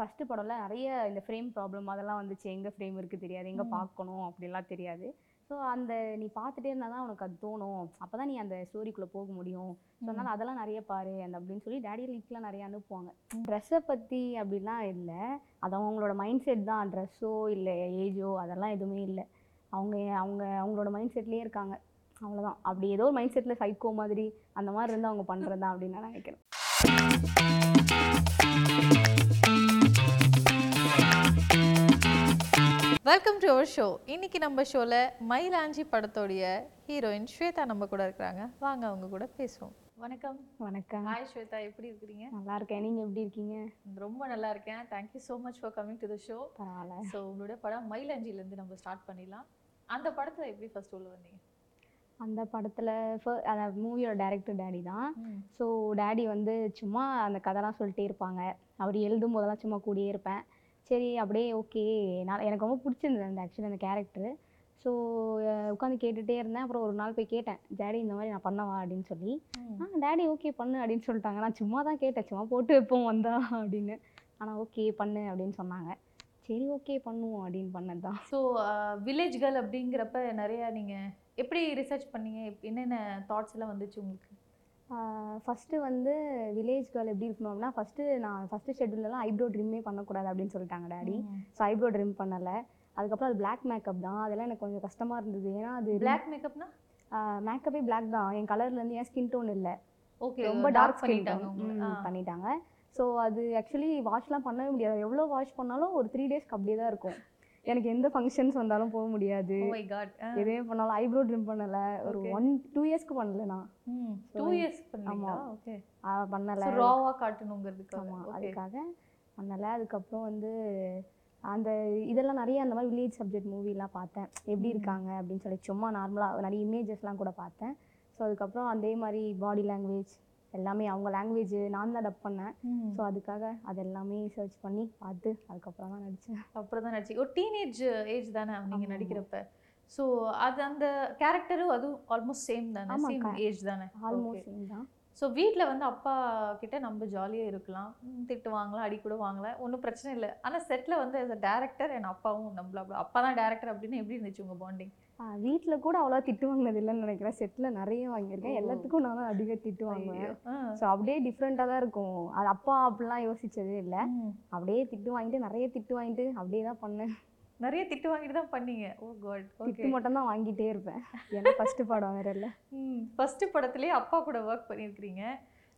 First படம்ல நிறைய இந்த frame problem அதெல்லாம் வந்துச்சு. எங்கே ஃப்ரேம் இருக்குது தெரியாது. எங்கே. பார்க்கணும் அப்படிலாம் தெரியாது. ஸோ அந்த நீ பார்த்துட்டே இருந்தால் தான் உனக்கு அது தோணும். அப்போ தான் நீ அந்த ஸ்டோரிக்குள்ளே போக முடியும். ஸோ. அதனால் அதெல்லாம் நிறைய பாரு. அந்த அப்படின்னு சொல்லி டேடி லிங்க்லாம் நிறைய அனுப்புவாங்க. ட்ரெஸ்ஸை பற்றி அப்படிலாம் இல்லை. அது அவங்களோட மைண்ட் செட் தான் ட்ரெஸ்ஸோ இல்லை ஏஜோ அதெல்லாம் எதுவுமே இல்லை. அவங்க அவங்க அவங்களோட மைண்ட் செட்லேயே இருக்காங்க. அவ்வளோதான் அப்படி ஏதோ ஒரு மைண்ட் செட்டில் சைக்கோ மாதிரி அந்த மாதிரி இருந்து அவங்க பண்ணுறது தான் அப்படின்னு நான் நினைக்கிறேன். வெல்கம் டு அவர் ஷோ இன்னைக்கு நம்ம ஷோல மயிலாஞ்சி படத்தோடைய ஹீரோயின் ஸ்வேதா நம்ம கூட இருக்கிறாங்க. வாங்க அவங்க கூட பேசுவோம். வணக்கம். வணக்கம். ஹாய் ஸ்வேதா. எப்படி இருக்கிறீங்க? நல்லா இருக்கேன். நீங்கள் எப்படி இருக்கீங்க? ரொம்ப நல்லா இருக்கேன். Thank you so much for coming to the show பரவாயில்ல. ஸோ உங்களோட படம் மயிலாஞ்சிலேருந்து நம்ம ஸ்டார்ட் பண்ணிடலாம். அந்த படத்துல எப்படி ஃபர்ஸ்ட் உள்ள வந்தீங்க? அந்த படத்தில் அந்த மூவியோட டைரக்டர் டேடி தான். ஸோ டேடி வந்து சும்மா அந்த கதைலாம் சொல்லிட்டே இருப்பாங்க. அவர் எழுதும் போதெல்லாம் சும்மா கூடயே இருப்பேன். சரி அப்படியே ஓகே நான் எனக்கு ரொம்ப பிடிச்சிருந்தது அந்த ஆக்சுவலி அந்த கேரக்டரு ஸோ உட்காந்து கேட்டுகிட்டே இருந்தேன். அப்புறம் ஒரு நாள் போய் கேட்டேன் டேடி இந்த மாதிரி நான் பண்ணவா? அப்படின்னு சொல்லி. ஆ டேடி ஓகே பண்ணு அப்படின்னு சொல்லிட்டாங்க. நான் சும்மா தான் கேட்டேன். சும்மா போட்டு வைப்போம் வந்தா அப்படின்னு. ஆனால் ஓகே பண்ணு அப்படின்னு சொன்னாங்க. சரி ஓகே பண்ணுவோம் அப்படின்னு பண்ணது தான் ஸோ வில்லேஜ் கேர்ள் அப்படிங்கிறப்ப நிறைய நீங்க எப்படி ரிசர்ச் பண்ணீங்க? என்னென்ன தாட்ஸ் எல்லாம் வந்துச்சு உங்களுக்கு? ஃபஸ்ட்டு வந்து வில்லேஜ் கேர்ள் எப்படி இருக்கணும் அப்படின்னா ஃபஸ்ட்டு நான் ஃபஸ்ட்டு ஷெட்யூலெலாம் ஐப்ரோ ட்ரிம்மே பண்ணக்கூடாது அப்படின்னு சொல்லிட்டாங்க டேடி ஸோ ஐப்ரோ ட்ரிம் பண்ணலை. அதுக்கப்புறம் அது பிளாக் மேக்கப் தான். அதெல்லாம் எனக்கு கொஞ்சம் கஷ்டமாக இருந்தது. ஏன்னா அது பிளாக் மேக்கப்னா மேக்கப்பே பிளாக் தான். என் கலர்லேருந்து ஏன் ஸ்கின் டோன் இல்லை. ஓகே ரொம்ப டார்க் ஸ்கின் பண்ணிட்டாங்க டோன். பண்ணிட்டாங்க. ஸோ அது ஆக்சுவலி வாஷ்லாம் பண்ணவே முடியாது. எவ்வளோ வாஷ் பண்ணாலும் ஒரு த்ரீ டேஸ்க்கு அப்படியே தான் இருக்கும். எனக்கு எந்த ஃபங்க்ஷன்ஸ் வந்தாலும் போக முடியாது Oh. எதுவுமே பண்ணாலும் ஐப்ரோ ட்ரிம் பண்ணலை ஒரு. ஒன் டூ இயர்ஸ்க்கு பண்ணல நான் years பண்ணீங்களா? ஆமா. ஆ, பண்ணலை So, raw ஆ காட்டணுங்கிறதுக்காக. ஆமாம் Okay. அதுக்காக பண்ணலை அதுக்கப்புறம் வந்து அந்த இதெல்லாம் நிறைய அந்த மாதிரி வில்லேஜ் சப்ஜெக்ட் மூவிலாம் பார்த்தேன் எப்படி. இருக்காங்க அப்படின்னு சொல்லி சும்மா நார்மலாக நிறைய இமேஜஸ்லாம் கூட பார்த்தேன் ஸோ அதுக்கப்புறம் அதே மாதிரி பாடி லாங்குவேஜ் எல்லாமே அவங்க லாங்குவேஜ் நான் தான் டப் பண்ணேன். ஸோ அதுக்காக அது எல்லாமே சர்ச் பண்ணி பார்த்து அதுக்கப்புறம் தான் நடித்தேன் அப்புறம் தான் நடிச்சு ஒரு டீனேஜ் ஏஜ் தானே நீங்க ஆமா. நடிக்கிறப்ப. ஸோ அது அந்த கேரக்டரும் அதுவும் ஆல்மோஸ்ட் சேம் தானே? சேம் ஏஜ் தானே? ஆல்மோஸ்ட் சேம் தான். ஸோ வீட்டில் வந்து அப்பா கிட்ட நம்ம ஜாலியாக இருக்கலாம். திட்டு வாங்கலாம் அடி கூட வாங்கலாம். ஒன்றும் பிரச்சனை இல்லை. ஆனால் செட்டில் வந்து a டேரக்டர் என் அப்பாவும் நம்மள அப்பா தான் டேரக்டர் அப்படின்னு எப்படி இருந்துச்சு உங்கள் பாண்டிங் வீட்டில் கூட அவ்வளோ திட்டு வாங்கினது இல்லைன்னு நினைக்கிறேன் செட்டில் நிறைய வாங்கியிருக்கேன். எல்லாத்துக்கும் நான் தான் அதிக திட்டு வாங்குவேன். ஸோ அப்படியே டிஃப்ரெண்ட்டாக தான் இருக்கும். அது அப்பா அப்படிலாம் யோசிச்சதே இல்லை. அப்படியே திட்டு வாங்கிட்டு நிறைய திட்டு வாங்கிட்டு அப்படியே தான் பண்ணேன். நிறைய திட்டு வாங்கிட்டு தான் பண்ணீங்க. ஓ காட் திட்டு மட்டும் தான் வாங்கிட்டே இருப்பேன். ஏன்னா ஃபர்ஸ்ட் படம் வேற இல்லை. ம். ஃபஸ்ட்டு படத்துலேயே அப்பா கூட ஒர்க் பண்ணியிருக்கிறீங்க.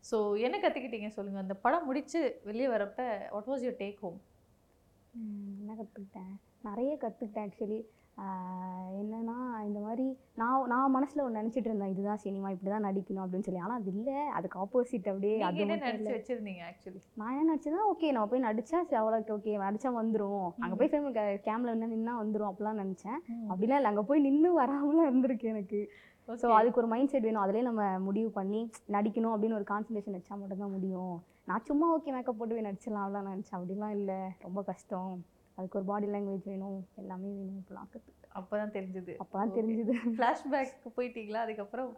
ஸோ என்ன கற்றுக்கிட்டீங்க சொல்லுங்கள் அந்த படம் முடிச்சு வெளியே வரப்ப what was your take home என்ன கற்றுக்கிட்டேன் நிறைய கற்றுக்கிட்டேன் ஆக்சுவலி என்னன்னா இந்த மாதிரி நான் நான் மனசில் ஒன்று நினச்சிட்டு இருந்தேன் இதுதான் சினிமா இப்படி தான் நடிக்கணும் அப்படின்னு சொல்லி. ஆனால் அது இல்லை. அதுக்கு ஆப்போசிட் அப்படியே அது நடிச்சு வச்சிருந்தீங்க ஆக்சுவலி நான் என்ன நடிச்சதா ஓகே நான் போய் நடிச்சா சரி அவ்வளோக்கு ஓகே நடிச்சா வந்துடும் அங்கே போய் ஃபிலிம் கேமில் என்ன நின்னா வந்துடும் அப்படிலாம் நினச்சேன். அப்படிலாம் இல்லை. அங்கே போய் நின்று வராமலாம் இருந்திருக்கு எனக்கு. ஸோ அதுக்கு ஒரு மைண்ட் செட் வேணும். அதிலே நம்ம முடிவு பண்ணி நடிக்கணும் அப்படின்னு ஒரு கான்சன்ட்ரேஷன் வச்சா மட்டும்தான் முடியும். நான் சும்மா ஓகே மேக்கப் போட்டு போய் நடிச்சிடலாம் அப்படிலாம் நினச்சேன். அப்படிலாம் இல்லை. ரொம்ப கஷ்டம். அதுக்கு ஒரு பாடி லாங்குவேஜ் வேணும் எல்லாமே வேணும் கற்றுக்கிட்டேன் அப்போ தான் தெரிஞ்சுது. அப்போ தான். தெரிஞ்சுது. ஃப்ளாஷ்பேக் போயிட்டீங்களா? அதுக்கப்புறம்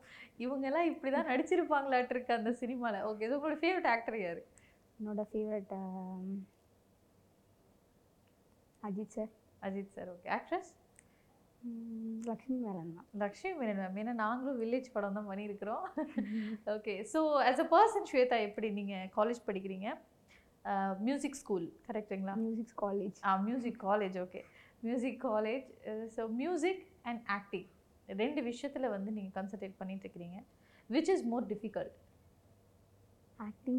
இவங்கெல்லாம் இப்படி தான் நடிச்சிருப்பாங்களாட்டு இருக்கு அந்த சினிமாவில் ஓகே இது உங்களோட ஃபேவரட் ஆக்டர் யார்? என்னோட favourite Ajith sir Ajith sir okay actress Lakshmi melon தான். லக்ஷ்மி மேனன் மேம் ஏன்னா நாங்களும் வில்லேஜ் படம் தான் பண்ணியிருக்கிறோம். Okay so as a person Shweta எப்படி நீங்கள் காலேஜ் படிக்கிறீங்க? மியூசிக் ஸ்கூல் கரெக்டுங்களா music college ah music college okay music college so music and acting ரெண்டு விஷயத்தில் வந்து நீங்கள் கான்சன்ட்ரேட் பண்ணிட்டு இருக்கிறீங்க. Which is more difficult acting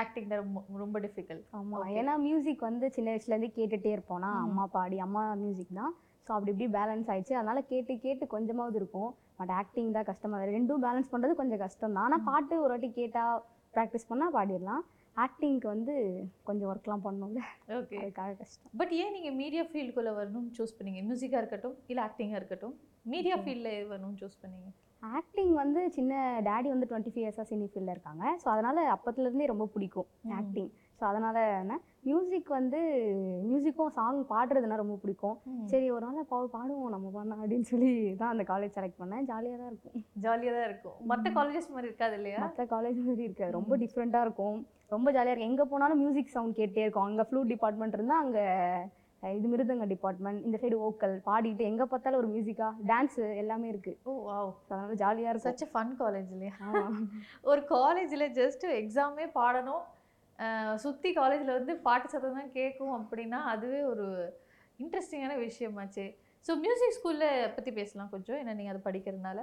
acting தான் ரொம்ப ரொம்ப டிஃபிகல்ட் ஆமாம் Okay. ஏன்னா மியூசிக் வந்து சின்ன வயசுலேருந்தே கேட்டுகிட்டே இருப்போம்னா. அம்மா பாடி அம்மா மியூசிக் தான். ஸோ அப்படி இப்படி பேலன்ஸ் ஆயிடுச்சு. அதனால கேட்டு கேட்டு கொஞ்சமாவது இருக்கும். பட் ஆக்டிங் தான் கஷ்டமாக ரெண்டும் பேலன்ஸ் பண்ணுறது கொஞ்சம் கஷ்டம் தான் ஆனால். பாட்டு ஒரு வாட்டி கேட்டால் ப்ராக்டிஸ் பண்ணால் பாடிடலாம். ஆக்டிங்க்கு வந்து கொஞ்சம் ஒர்க்லாம் பண்ணணும்ல ஓகே. அதுக்காக கஷ்டம். பட் ஏன் நீங்கள் மீடியா ஃபீல்டுக்குள்ளே வரணும்னு சூஸ் பண்ணீங்க? மியூசிக்காக இருக்கட்டும் இல்லை ஆக்டிங்காக இருக்கட்டும் மீடியா. ஃபீல்டில் வரணும்னு சூஸ் பண்ணீங்க? ஆக்டிங் வந்து சின்ன டேடி வந்து டுவெண்ட்டி ஃபைவ் இயர்ஸாக சினி ஃபீல்டில் இருக்காங்க. ஸோ அதனால் அப்பத்துலேருந்தே ரொம்ப பிடிக்கும். ஆக்டிங் ஸோ அதனால் என்ன? மியூசிக் வந்து மியூசிக்கும் சாங் பாடுறதுனா ரொம்ப பிடிக்கும். சரி ஒரு நாள் பா பாடுவோம் நம்ம பண்ண அப்படின்னு சொல்லி தான் அந்த காலேஜ் செலக்ட் பண்ணேன். ஜாலியாக தான் இருக்கும். ஜாலியாக தான் இருக்கும். மற்ற காலேஜஸ் மாதிரி இருக்காது இல்லையா? மற்ற காலேஜ் மாதிரி இருக்காது. ரொம்ப டிஃப்ரெண்ட்டாக இருக்கும். ரொம்ப ஜாலியாக இருக்கும். எங்கே போனாலும் மியூசிக் சவுண்ட் கேட்டே இருக்கும். அங்கே ஃப்ளூட் டிபார்ட்மெண்ட் இருந்தால் அங்கே இது மிருதங்க டிபார்ட்மெண்ட் இந்த சைடு ஓக்கல் பாடிட்டு எங்கே பார்த்தாலும் ஒரு மியூசிக்காக டான்ஸு எல்லாமே இருக்குது ஓ வாவ் அதனால ஜாலியாக இருக்கும். சச் ஃபன் காலேஜ் இல்லையா. ஒரு காலேஜில் ஜஸ்ட் எக்ஸாமே பாடணும். சுத்தி காலேஜில் வந்து பாட்டு சத்தம் தான் கேட்கும் அப்படின்னா அதுவே ஒரு இன்ட்ரெஸ்டிங்கான விஷயமாச்சே. ஸோ மியூசிக் ஸ்கூலில் பற்றி பேசலாம் கொஞ்சம். ஏன்னா நீங்கள் அதை படிக்கிறதுனால.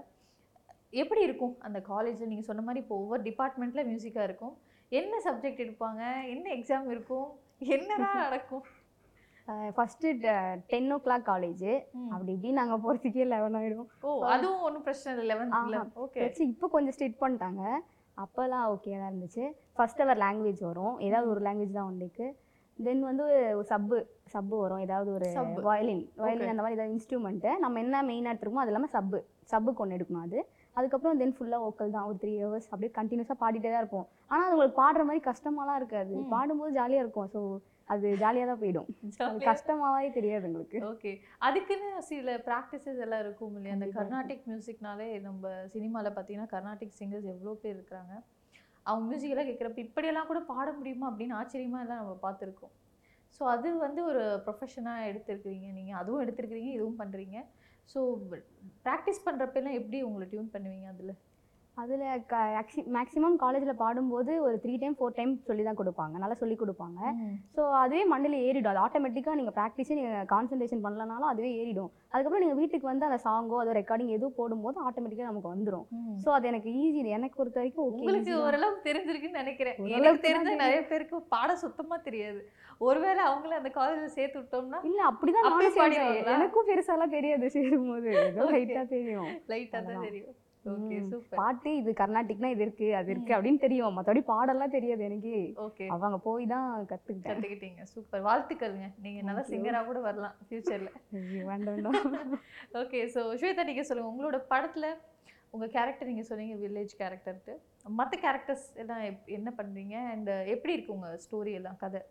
எப்படி இருக்கும்? அந்த காலேஜில் நீங்கள் சொன்ன மாதிரி இப்போ ஒவ்வொரு டிபார்ட்மெண்ட்டில் மியூசிக்காக இருக்கும். என்ன சப்ஜெக்ட் எடுப்பாங்க? என்ன எக்ஸாம் இருக்கும்? என்னதான் நடக்கும்? First ten o'clock college. அப்படி இப்படி நாங்கள் போகிறதுக்கே லெவன் ஆகிடும் ஓ அதுவும் ஒன்றும் பிரச்சனை இல்லை ஆஹா. ஓகே இப்போ கொஞ்சம் ஸ்ட்ரிட் பண்ணிட்டாங்க. அப்போல்லாம் ஓகே தான் இருந்துச்சு. ஃபர்ஸ்ட் அவர் லாங்குவேஜ் வரும். ஏதாவது ஒரு லாங்குவேஜ் தான் ஒன்றைக்கு தென் வந்து சப்பு சப்பு வரும். ஏதாவது ஒரு. Violin violin. அந்த மாதிரி ஏதாவது இன்ஸ்ட்ருமெண்ட்டு நம்ம என்ன மெயினாக எடுத்துருக்கோமோ அது இல்லாமல் சப்பு சப்புக்கு ஒன்று எடுக்கணும் அது. அதுக்கப்புறம் தென் ஃபுல்லாக ஓக்கல் தான். ஒரு த்ரீ ஹவர்ஸ் அப்படியே கண்டினியூஸாக பாடிட்டே தான் இருப்போம். ஆனால் அது உங்களுக்கு பாடுற மாதிரி கஷ்டமாலாம் இருக்காது. பாடும்போது ஜாலியாக இருக்கும். ஸோ அது ஜாலியாக தான் போயிடும். அது கஷ்டமாவே தெரியாது உங்களுக்கு. ஓகே அதுக்குன்னு சில ப்ராக்டிசஸ் எல்லாம் இருக்கும் இல்லையா? அந்த கர்நாடிக் மியூசிக்னாலே நம்ம சினிமாவில் பார்த்தீங்கன்னா கர்நாடிக் சிங்கர்ஸ் எவ்வளோ பேர் இருக்கிறாங்க அவங்க மியூசிக் எல்லாம் கேட்குறப்ப இப்படியெல்லாம் கூட பாட முடியுமா அப்படின்னு ஆச்சரியமா எல்லாம் நம்ம பார்த்துருக்கோம். ஸோ அது வந்து ஒரு ப்ரொஃபஷனாக எடுத்திருக்கிறீங்க நீங்கள் அதுவும் எடுத்திருக்கிறீங்க இதுவும் பண்ணுறீங்க ஸோ ப்ராக்டிஸ் பண்ணுறப்பெல்லாம் எப்படி உங்களை டியூன் பண்ணுவீங்க அதில்? அதில் க மேக்ஸிமம் காலேஜில் பாடும்போது ஒரு த்ரீ டைம் ஃபோர் டைம் சொல்லி தான் கொடுப்பாங்க. நல்லா சொல்லி கொடுப்பாங்க. ஸோ அதுவே மண்டையில் ஏறிடும். அது ஆட்டோமேட்டிக்காக நீங்கள் ப்ராக்டிஸே நீங்கள் கான்சன்ட்ரேஷன் பண்ணலனாலும் அதுவே ஏறிடும். அதுக்கப்புறம் நீங்கள் வீட்டுக்கு வந்து அந்த சாங்கோ அதோ ரெக்கார்டிங் எதுவும் போடும்போது ஆட்டோமேட்டிக்காக நமக்கு வந்துடும் ஸோ அது எனக்கு ஈஸி எனக்கு பொறுத்த வரைக்கும் உங்களுக்கு ஓரளவு தெரிஞ்சிருக்குன்னு நினைக்கிறேன். எனக்கு தெரிஞ்ச நிறைய பேருக்கு பாட சுத்தமா தெரியாது. ஒருவேளை அவங்கள அந்த காலேஜில் சேர்த்து விட்டோம்னா இல்லை அப்படிதான் நானும்? எனக்கும் பெருசாலாம் தெரியாது. சேரும்போது. ஏதோ. லைட்டாக தெரியும். லைட்டாக தான். தெரியும். பாட்டு இது கர்நாடிக்னா இது இருக்கு அது இருக்கு அப்படின்னு தெரியும். மற்றபடி பாடலாம் தெரியாது எனக்கு. ஓகே. அவங்க போய் தான் கற்றுக்கிட்டேன் கத்துக்கிட்டீங்க. சூப்பர். வாழ்த்துக்கள்ங்க. நீங்க நல்லா. சிங்கரா கூட வரலாம் ஃபியூச்சர்ல வேண்டாம் ஓகே ஸோ ஸ்வேதா நீங்க சொல்லுங்க. உங்களோட படத்துல உங்க கேரக்டர் நீங்க சொன்னீங்க வில்லேஜ் கேரக்டர்ட்டு மற்ற கேரக்டர்ஸ் எல்லாம் என்ன பண்றீங்க? அண்ட் எப்படி இருக்கு உங்க ஸ்டோரி எல்லாம் கதை?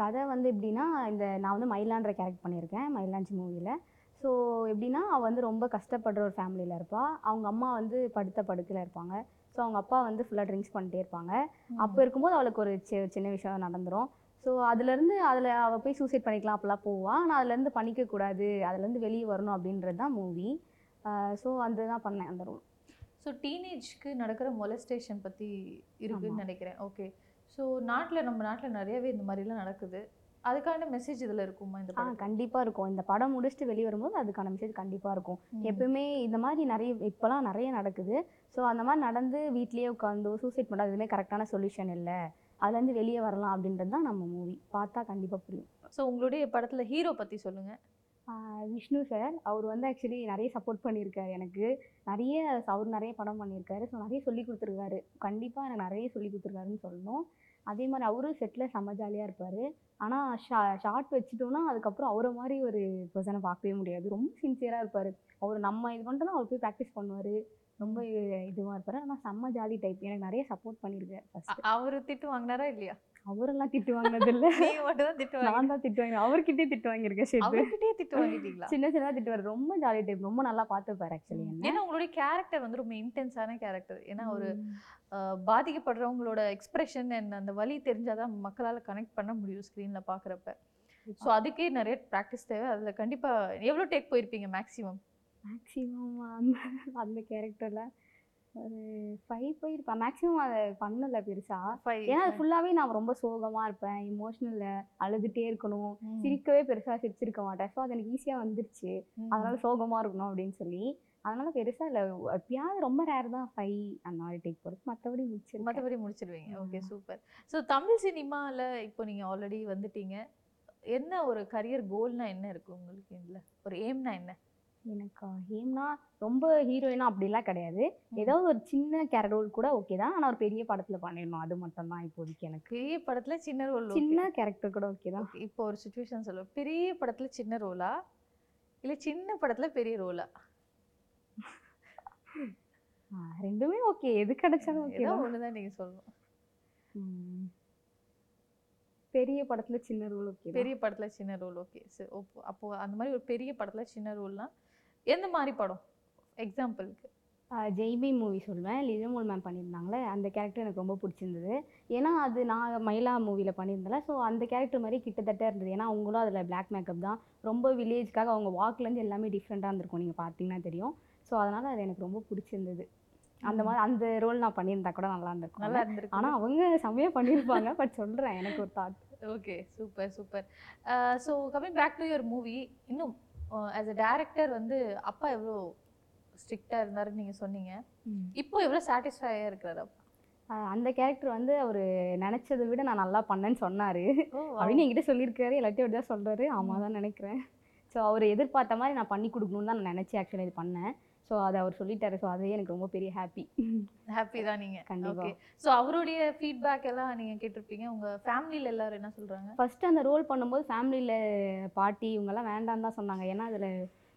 கதை வந்து எப்படின்னா இந்த நான் வந்து மயிலான்ற கேரக்ட் பண்ணியிருக்கேன் மயிலாஞ்சி மூவியில் ஸோ எப்படின்னா அவள் வந்து ரொம்ப கஷ்டப்படுற ஒரு ஃபேமிலியில் இருப்பாள் அவங்க அம்மா வந்து படுத்த படுக்கையில் இருப்பாங்க. ஸோ அவங்க அப்பா வந்து ஃபுல்லாக ட்ரிங்க்ஸ் பண்ணிட்டே இருப்பாங்க. அப்போ இருக்கும்போது அவளுக்கு ஒரு சின்ன விஷயம் நடந்துரும். ஸோ அதுலேருந்து அதில் அவள் போய் சூசைட் பண்ணிக்கலாம் அப்படிலாம் போவாள் ஆனால் அதுலேருந்து பண்ணிக்கக்கூடாது அதுலேருந்து வெளியே வரணும் அப்படின்றது தான் மூவி ஸோ அந்த தான் பண்ணேன் அந்த ரோல் ஸோ டீனேஜ்க்கு நடக்கிற மொலஸ்டேஷன் பற்றி இருக்குன்னு ஆமா. நினைக்கிறேன். ஓகே ஸோ நாட்டில் நம்ம நாட்டில் நிறையவே இந்த மாதிரிலாம் நடக்குது. அதுக்கான மெசேஜ் இதில் இருக்குமா இந்த படம்? கண்டிப்பாக இருக்கும். இந்த படம் முடிச்சுட்டு வெளியே வரும்போது அதுக்கான மெசேஜ் கண்டிப்பாக இருக்கும். எப்பவுமே இந்த மாதிரி நிறைய இப்போலாம் நிறைய நடக்குது. ஸோ அந்த மாதிரி நடந்து வீட்லயே உட்காந்து சூசைட் பண்ணுறது எதுவுமே கரெக்டான சொல்யூஷன் இல்லை. அதுலேருந்து வெளியே வரலாம் அப்படின்றது தான் நம்ம மூவி பார்த்தா கண்டிப்பாக புரியும். ஸோ உங்களுடைய படத்தில் ஹீரோ பற்றி சொல்லுங்க. ஆஹ் விஷ்ணு சார் அவர் வந்து ஆக்சுவலி நிறைய சப்போர்ட் பண்ணியிருக்காரு எனக்கு. நிறைய அவர் நிறைய படம் பண்ணியிருக்காரு. ஸோ நிறைய சொல்லி கொடுத்துருக்காரு. கண்டிப்பாக எனக்கு நிறைய சொல்லி கொடுத்துருக்காருன்னு சொல்லணும். அதே மாதிரி அவரும் செட்டில் செம்ம ஜாலியாக இருப்பார். ஆனால் ஷா ஷார்ட் வச்சுட்டோன்னா அதுக்கப்புறம் அவரை மாதிரி ஒரு பர்சனை பார்க்கவே முடியாது. ரொம்ப சின்சியராக இருப்பார். அவர் நம்ம இது பண்ணிட்டோம்னா அவர் போய் ப்ராக்டிஸ் பண்ணுவார். ரொம்ப இதுவாக இருப்பார். ஆனால் செம்ம ஜாலி டைப் எனக்கு நிறைய சப்போர்ட் பண்ணியிருக்காரு ஃபஸ்ட்டு அவர் திட்டு வாங்கினாரா இல்லையா? அவரெல்லாம் திட்டு வாங்கினதில்ல. நீ மட்டும் தான் திட்டு நான் தான் திட்டு வாங்கினேன். அவர்கிட்டயே திட்டு வாங்கியிருக்கேன் சேர்த்து அவர்கிட்டயே திட்டு வாங்கிட்டீங்களா? சின்ன சின்னதாக திட்டுவார் ரொம்ப ஜாலி டைப் ரொம்ப நல்லா பார்த்துப்பார் ஆக்சுவலி ஏன்னா உங்களுடைய கேரக்டர் வந்து ரொம்ப இன்டென்ஸான கேரக்டர் ஏன்னா ஒரு பாதிக்கப்படுறவங்களோட எக்ஸ்பிரஷன் அண்ட் அந்த வலி தெரிஞ்சாதான் மக்களால் கனெக்ட் பண்ண முடியும் ஸ்க்ரீனில் பார்க்குறப்ப. ஸோ அதுக்கே நிறைய ப்ராக்டிஸ் தேவை. அதில் கண்டிப்பாக எவ்வளோ டேக் போயிருப்பீங்க மேக்ஸிமம் மேக்ஸிமம் அந்த அந்த கேரக்டரில் ஒரு ஃபைவ் போயிருப்பேன் மேக்ஸிமம் அதை பண்ணல பெருசா. ஏன்னா அது ஃபுல்லாகவே நான் ரொம்ப சோகமாக இருப்பேன். இமோஷ்னலில் அழுதுகிட்டே இருக்கணும். சிரிக்கவே பெருசாக சிரிச்சிருக்க மாட்டேன். ஸோ அது எனக்கு ஈஸியாக வந்துருச்சு. அதனால சோகமாக இருக்கணும் அப்படின்னு சொல்லி. அதனால பெருசாக இல்லை. எப்பயாவது ரொம்ப ரேர் தான் ஃபைவ் அந்த மாதிரி டேக் போகிறது மற்றபடி முடிச்சிருக்கேன். மற்றபடி முடிச்சிடுவீங்க ஓகே. சூப்பர் ஸோ தமிழ் சினிமாவில் இப்போ நீங்கள் ஆல்ரெடி வந்துட்டீங்க. என்ன ஒரு கரியர் கோல்னா என்ன இருக்கு உங்களுக்கு இதில்? ஒரு எய்ம்னா என்ன? எனக்கு ஹேம்னா ரொம்ப ஹீரோயினா அப்படிலாம் கிடையாது. ஏதாவது ஒரு சின்ன கேரக்டர் ரோல் கூட ஓகே தான். ஆனால் ஒரு பெரிய படத்தில் பண்ணிடணும். அது மட்டும் தான் இப்போதைக்கு எனக்கு. பெரிய படத்தில் சின்ன ரோல் சின்ன கேரக்டர் கூட ஓகே தான். இப்போ ஒரு சுச்சுவேஷன் சொல்லுவோம். பெரிய படத்தில் சின்ன ரோலா இல்லை சின்ன படத்தில் பெரிய ரோலா ரெண்டுமே ஓகே எது கிடைச்சாலும் ஓகே தான். ஒன்று தான் நீங்கள் சொல்லணும். பெரிய படத்துல சின்ன ரோல் ஓகே பெரிய படத்துல சின்ன ரோல் ஓகே சரி ஓப்போ அப்போ அந்த மாதிரி ஒரு பெரிய படத்துல சின்ன ரோல்னா எந்த மாதிரி படம்? எக்ஸாம்பிளுக்கு ஜெய்பி மூவி சொல்வேன். லிஜமோல் மேம் பண்ணியிருந்தாங்களே அந்த கேரக்டர் எனக்கு ரொம்ப பிடிச்சிருந்தது. ஏன்னா அது நான் மயிலா மூவியில் பண்ணியிருந்தேன்ல ஸோ அந்த கேரக்டர் மாதிரி கிட்டத்தட்ட இருந்தது. ஏன்னா அவங்களும் அதில் பிளாக் மேக்கப் தான். ரொம்ப வில்லேஜ்க்காக அவங்க வாக்லேருந்து எல்லாமே டிஃப்ரெண்ட்டாக இருந்திருக்கும். நீங்கள் பார்த்தீங்கன்னா தெரியும். ஸோ அதனால் அது எனக்கு ரொம்ப பிடிச்சிருந்தது. அந்த மாதிரி அந்த ரோல் நான் பண்ணியிருந்தா கூட நல்லா இருந்திருக்கும். நல்லா இருந்திருக்கு ஆனால் அவங்க செம்மையாக பண்ணியிருப்பாங்க பட் சொல்கிறேன் எனக்கு ஒரு thought okay super super so coming back to your movie இன்னும் ஆஸ் அ டேரக்டர் வந்து அப்பா எவ்வளோ ஸ்ட்ரிக்டாக இருந்தாருன்னு நீங்கள் சொன்னீங்க. இப்போ எவ்வளோ சாட்டிஸ்ஃபையாக இருக்கிறாரு அப்பா? அந்த கேரக்டர் வந்து அவர் நினச்சதை விட நான் நல்லா பண்ணேன்னு சொன்னார். அப்படின்னு என்கிட்ட சொல்லியிருக்காரு. எல்லாத்தையும் அப்படி தான் சொல்கிறாரு ஆமாம் தான் நினைக்கிறேன். ஸோ அவர் எதிர்பார்த்த மாதிரி நான் பண்ணி கொடுக்கணும்னு தான் நான் நினச்சி ஆக்சுவலி இது பண்ணேன். ஸோ அதை அவர் சொல்லிட்டாரு. ஸோ அதே எனக்கு ரொம்ப பெரிய ஹாப்பி ஹாப்பி தான் நீங்கள் கண்டிப்பா. ஓகே ஸோ அவருடைய ஃபீட்பேக் எல்லாம் நீங்கள் கேட்டிருப்பீங்க. உங்கள் ஃபேமிலியில் எல்லாரும் என்ன சொல்கிறாங்க ஃபஸ்ட்டு அந்த ரோல் பண்ணும்போது ஃபேமிலியில் பாட்டி இவங்கெல்லாம் வேண்டாம்னு தான் சொன்னாங்க. ஏன்னா அதில்